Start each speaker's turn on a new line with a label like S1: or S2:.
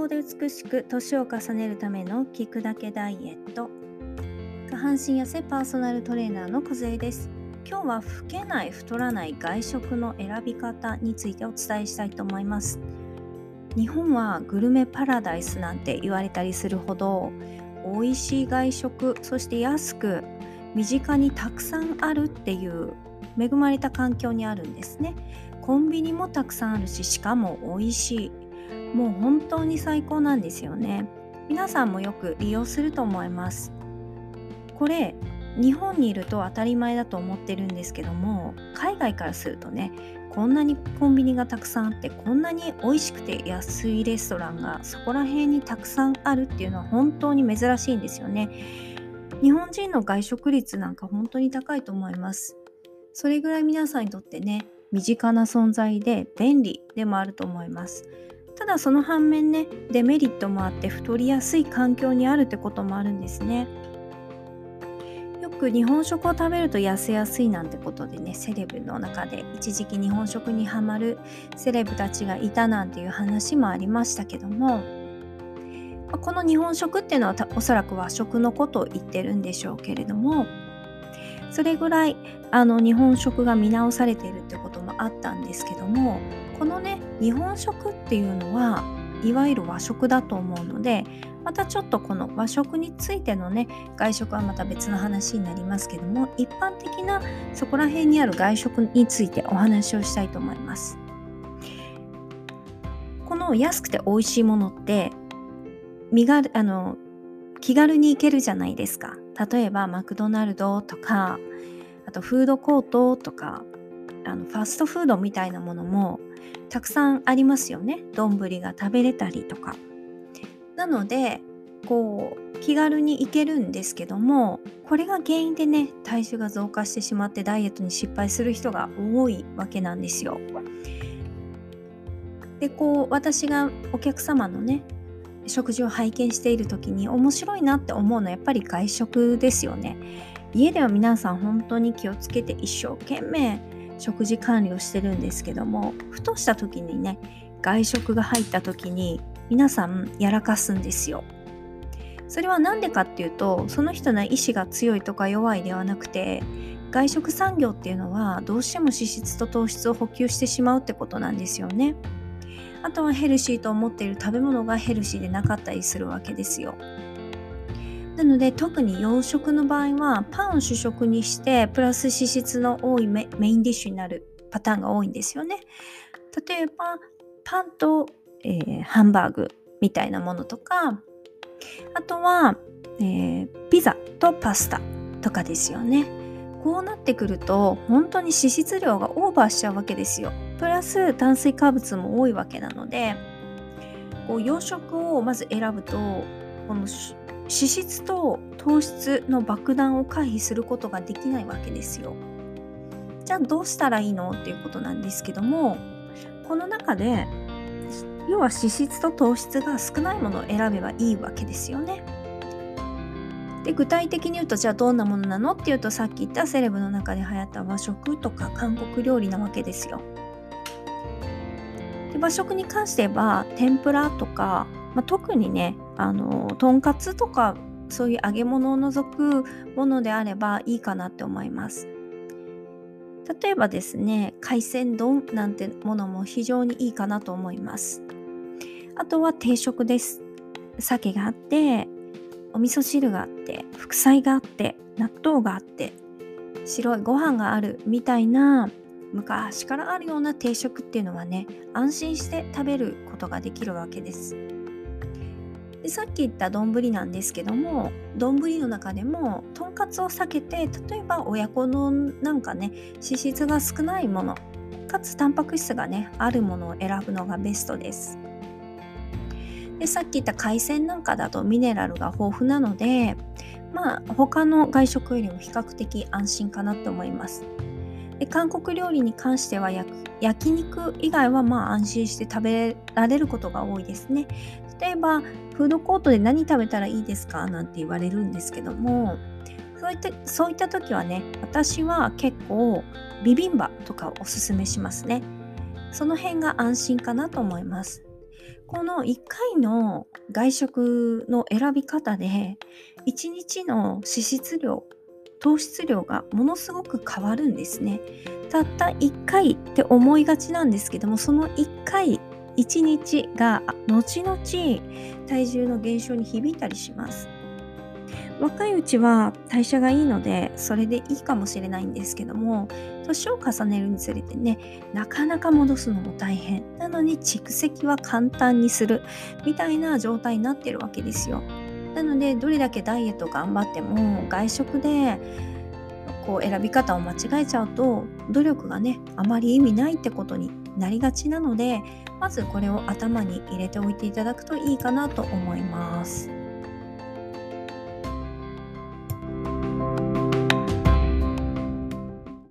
S1: 康で美しく年を重ねるための聞くだけダイエット。下半身痩せパーソナルトレーナーの小杉です。今日は老けない太らない外食の選び方についてお伝えしたいと思います。日本はグルメパラダイスなんて言われたりするほど美味しい外食そして安く身近にたくさんあるっていう恵まれた環境にあるんですね。コンビニもたくさんあるししかも美味しい。もう本当に最高なんですよね。皆さんもよく利用すると思います。これ日本にいると当たり前だと思ってるんですけども海外からするとねこんなにコンビニがたくさんあってこんなに美味しくて安いレストランがそこら辺にたくさんあるっていうのは本当に珍しいんですよね。日本人の外食率なんか本当に高いと思います。それぐらい皆さんにとってね身近な存在で便利でもあると思います。ただその反面ねデメリットもあって太りやすい環境にあるってこともあるんですね。よく日本食を食べると痩せやすいなんてことでねセレブの中で一時期日本食にはまるセレブたちがいたなんていう話もありましたけどもこの日本食っていうのはおそらく和食のことを言ってるんでしょうけれどもそれぐらいあの日本食が見直されているってこともあったんですけどもこのね日本食っていうのはいわゆる和食だと思うのでまたちょっとこの和食についてのね外食はまた別の話になりますけども一般的なそこら辺にある外食についてお話をしたいと思います。この安くて美味しいものって身があの気軽に行けるじゃないですか。例えばマクドナルドとかあとフードコートとかあのファストフードみたいなものもたくさんありますよね。丼が食べれたりとか。なのでこう気軽に行けるんですけどもこれが原因でね体重が増加してしまってダイエットに失敗する人が多いわけなんですよ。でこう私がお客様のね食事を拝見している時に面白いなって思うのはやっぱり外食ですよね。家では皆さん本当に気をつけて一生懸命食事管理をしてるんですけどもふとした時にね外食が入った時に皆さんやらかすんですよ。それは何でかっていうとその人の意志が強いとか弱いではなくて外食産業っていうのはどうしても脂質と糖質を補給してしまうってことなんですよね。あとはヘルシーと思っている食べ物がヘルシーでなかったりするわけですよ。なので特に洋食の場合はパンを主食にしてプラス脂質の多いメインディッシュになるパターンが多いんですよね。例えばパンと、えー、ハンバーグみたいなものとかあとは、えー、ピザとパスタとかですよね。こうなってくると本当に脂質量がオーバーしちゃうわけですよ。プラス炭水化物も多いわけなのでこう洋食をまず選ぶとこの脂質と糖質の爆弾を回避することができないわけですよ。じゃあどうしたらいいのっていうことなんですけどもこの中で要は脂質と糖質が少ないものを選べばいいわけですよね。で具体的に言うとじゃあどんなものなのっていうとさっき言ったセレブの中で流行った和食とか韓国料理なわけですよ。で和食に関しては天ぷらとかまあ、特にねあのとんかつとかそういう揚げ物を除くものであればいいかなって思います。例えばですね海鮮丼なんてものも非常にいいかなと思います。あとは定食です。鮭があってお味噌汁があって副菜があって納豆があって白いご飯があるみたいな昔からあるような定食っていうのはね安心して食べることができるわけです。でさっき言った丼なんですけども丼の中でもとんかつを避けて例えば親子丼なんかね脂質が少ないものかつタンパク質がねあるものを選ぶのがベストです。でさっき言った海鮮なんかだとミネラルが豊富なのでまあ他の外食よりも比較的安心かなと思います。で韓国料理に関しては焼肉以外はまあ安心して食べられることが多いですね。例えばフードコートで何食べたらいいですか？なんて言われるんですけどもそういったそういった時はね私は結構ビビンバとかをおすすめしますね。その辺が安心かなと思います。この1回の外食の選び方で1日の脂質量糖質量がものすごく変わるんですね。たった1回って思いがちなんですけどもその1回1日が後々体重の減少に響いたりします。若いうちは代謝がいいのでそれでいいかもしれないんですけども年を重ねるにつれてねなかなか戻すのも大変。なのに蓄積は簡単にするみたいな状態になってるわけですよ。なのでどれだけダイエット頑張っても外食でこう選び方を間違えちゃうと努力がねあまり意味ないってことになりがちなのでまずこれを頭に入れておいていただくといいかなと思います。